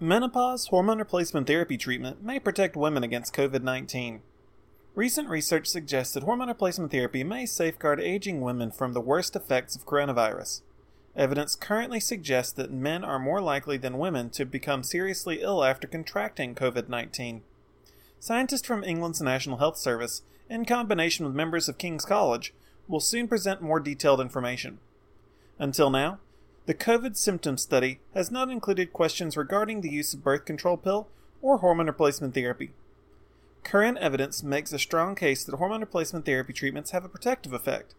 Menopause hormone replacement therapy treatment may protect women against COVID 19. Recent research suggests that hormone replacement therapy may safeguard aging women from the worst effects of coronavirus. Evidence currently suggests that men are more likely than women to become seriously ill after contracting COVID 19. Scientists from England's National Health Service, in combination with members of King's College, will soon present more detailed information. Until now, the COVID symptom study has not included questions regarding the use of birth control pill or hormone replacement therapy. Current evidence makes a strong case that hormone replacement therapy treatments have a protective effect.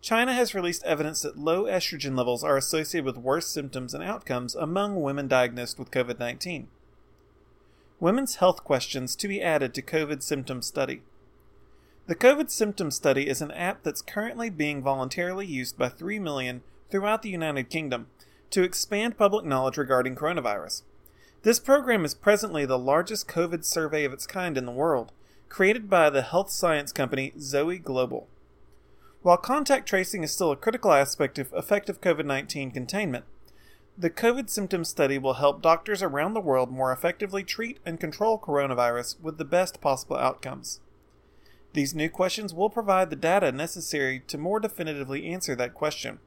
China has released evidence that low estrogen levels are associated with worse symptoms and outcomes among women diagnosed with COVID 19. Women's health questions to be added to COVID symptom study. The COVID symptom study is an app that's currently being voluntarily used by 3 million throughout the United Kingdom to expand public knowledge regarding coronavirus. This program is presently the largest COVID survey of its kind in the world, created by the health science company Zoe Global. While contact tracing is still a critical aspect of effective COVID 19 containment, the COVID symptom study will help doctors around the world more effectively treat and control coronavirus with the best possible outcomes. These new questions will provide the data necessary to more definitively answer that question.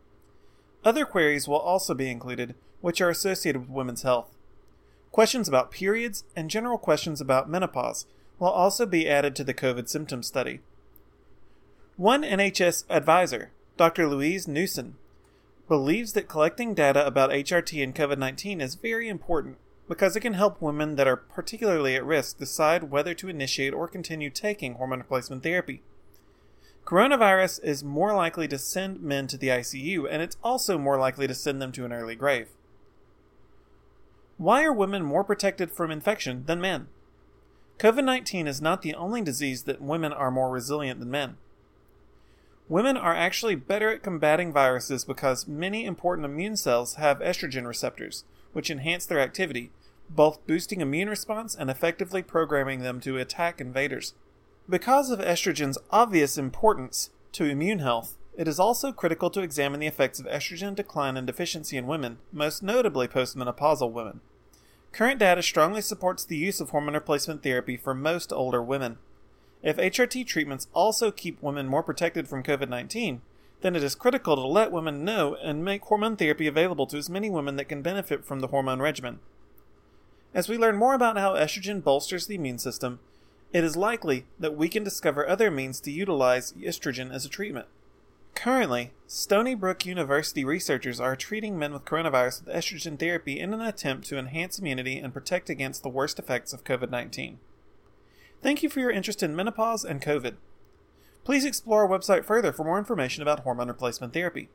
Other queries will also be included, which are associated with women's health. Questions about periods and general questions about menopause will also be added to the COVID symptom study. One NHS advisor, Dr. Louise Newson, believes that collecting data about HRT and COVID 19 is very important because it can help women that are particularly at risk decide whether to initiate or continue taking hormone replacement therapy. Coronavirus is more likely to send men to the ICU, and it's also more likely to send them to an early grave. Why are women more protected from infection than men? COVID 19 is not the only disease that women are more resilient than men. Women are actually better at combating viruses because many important immune cells have estrogen receptors, which enhance their activity, both boosting immune response and effectively programming them to attack invaders. Because of estrogen's obvious importance to immune health, it is also critical to examine the effects of estrogen decline and deficiency in women, most notably postmenopausal women. Current data strongly supports the use of hormone replacement therapy for most older women. If HRT treatments also keep women more protected from COVID 19, then it is critical to let women know and make hormone therapy available to as many women that can benefit from the hormone regimen. As we learn more about how estrogen bolsters the immune system, it is likely that we can discover other means to utilize estrogen as a treatment. Currently, Stony Brook University researchers are treating men with coronavirus with estrogen therapy in an attempt to enhance immunity and protect against the worst effects of COVID 19. Thank you for your interest in menopause and COVID. Please explore our website further for more information about hormone replacement therapy.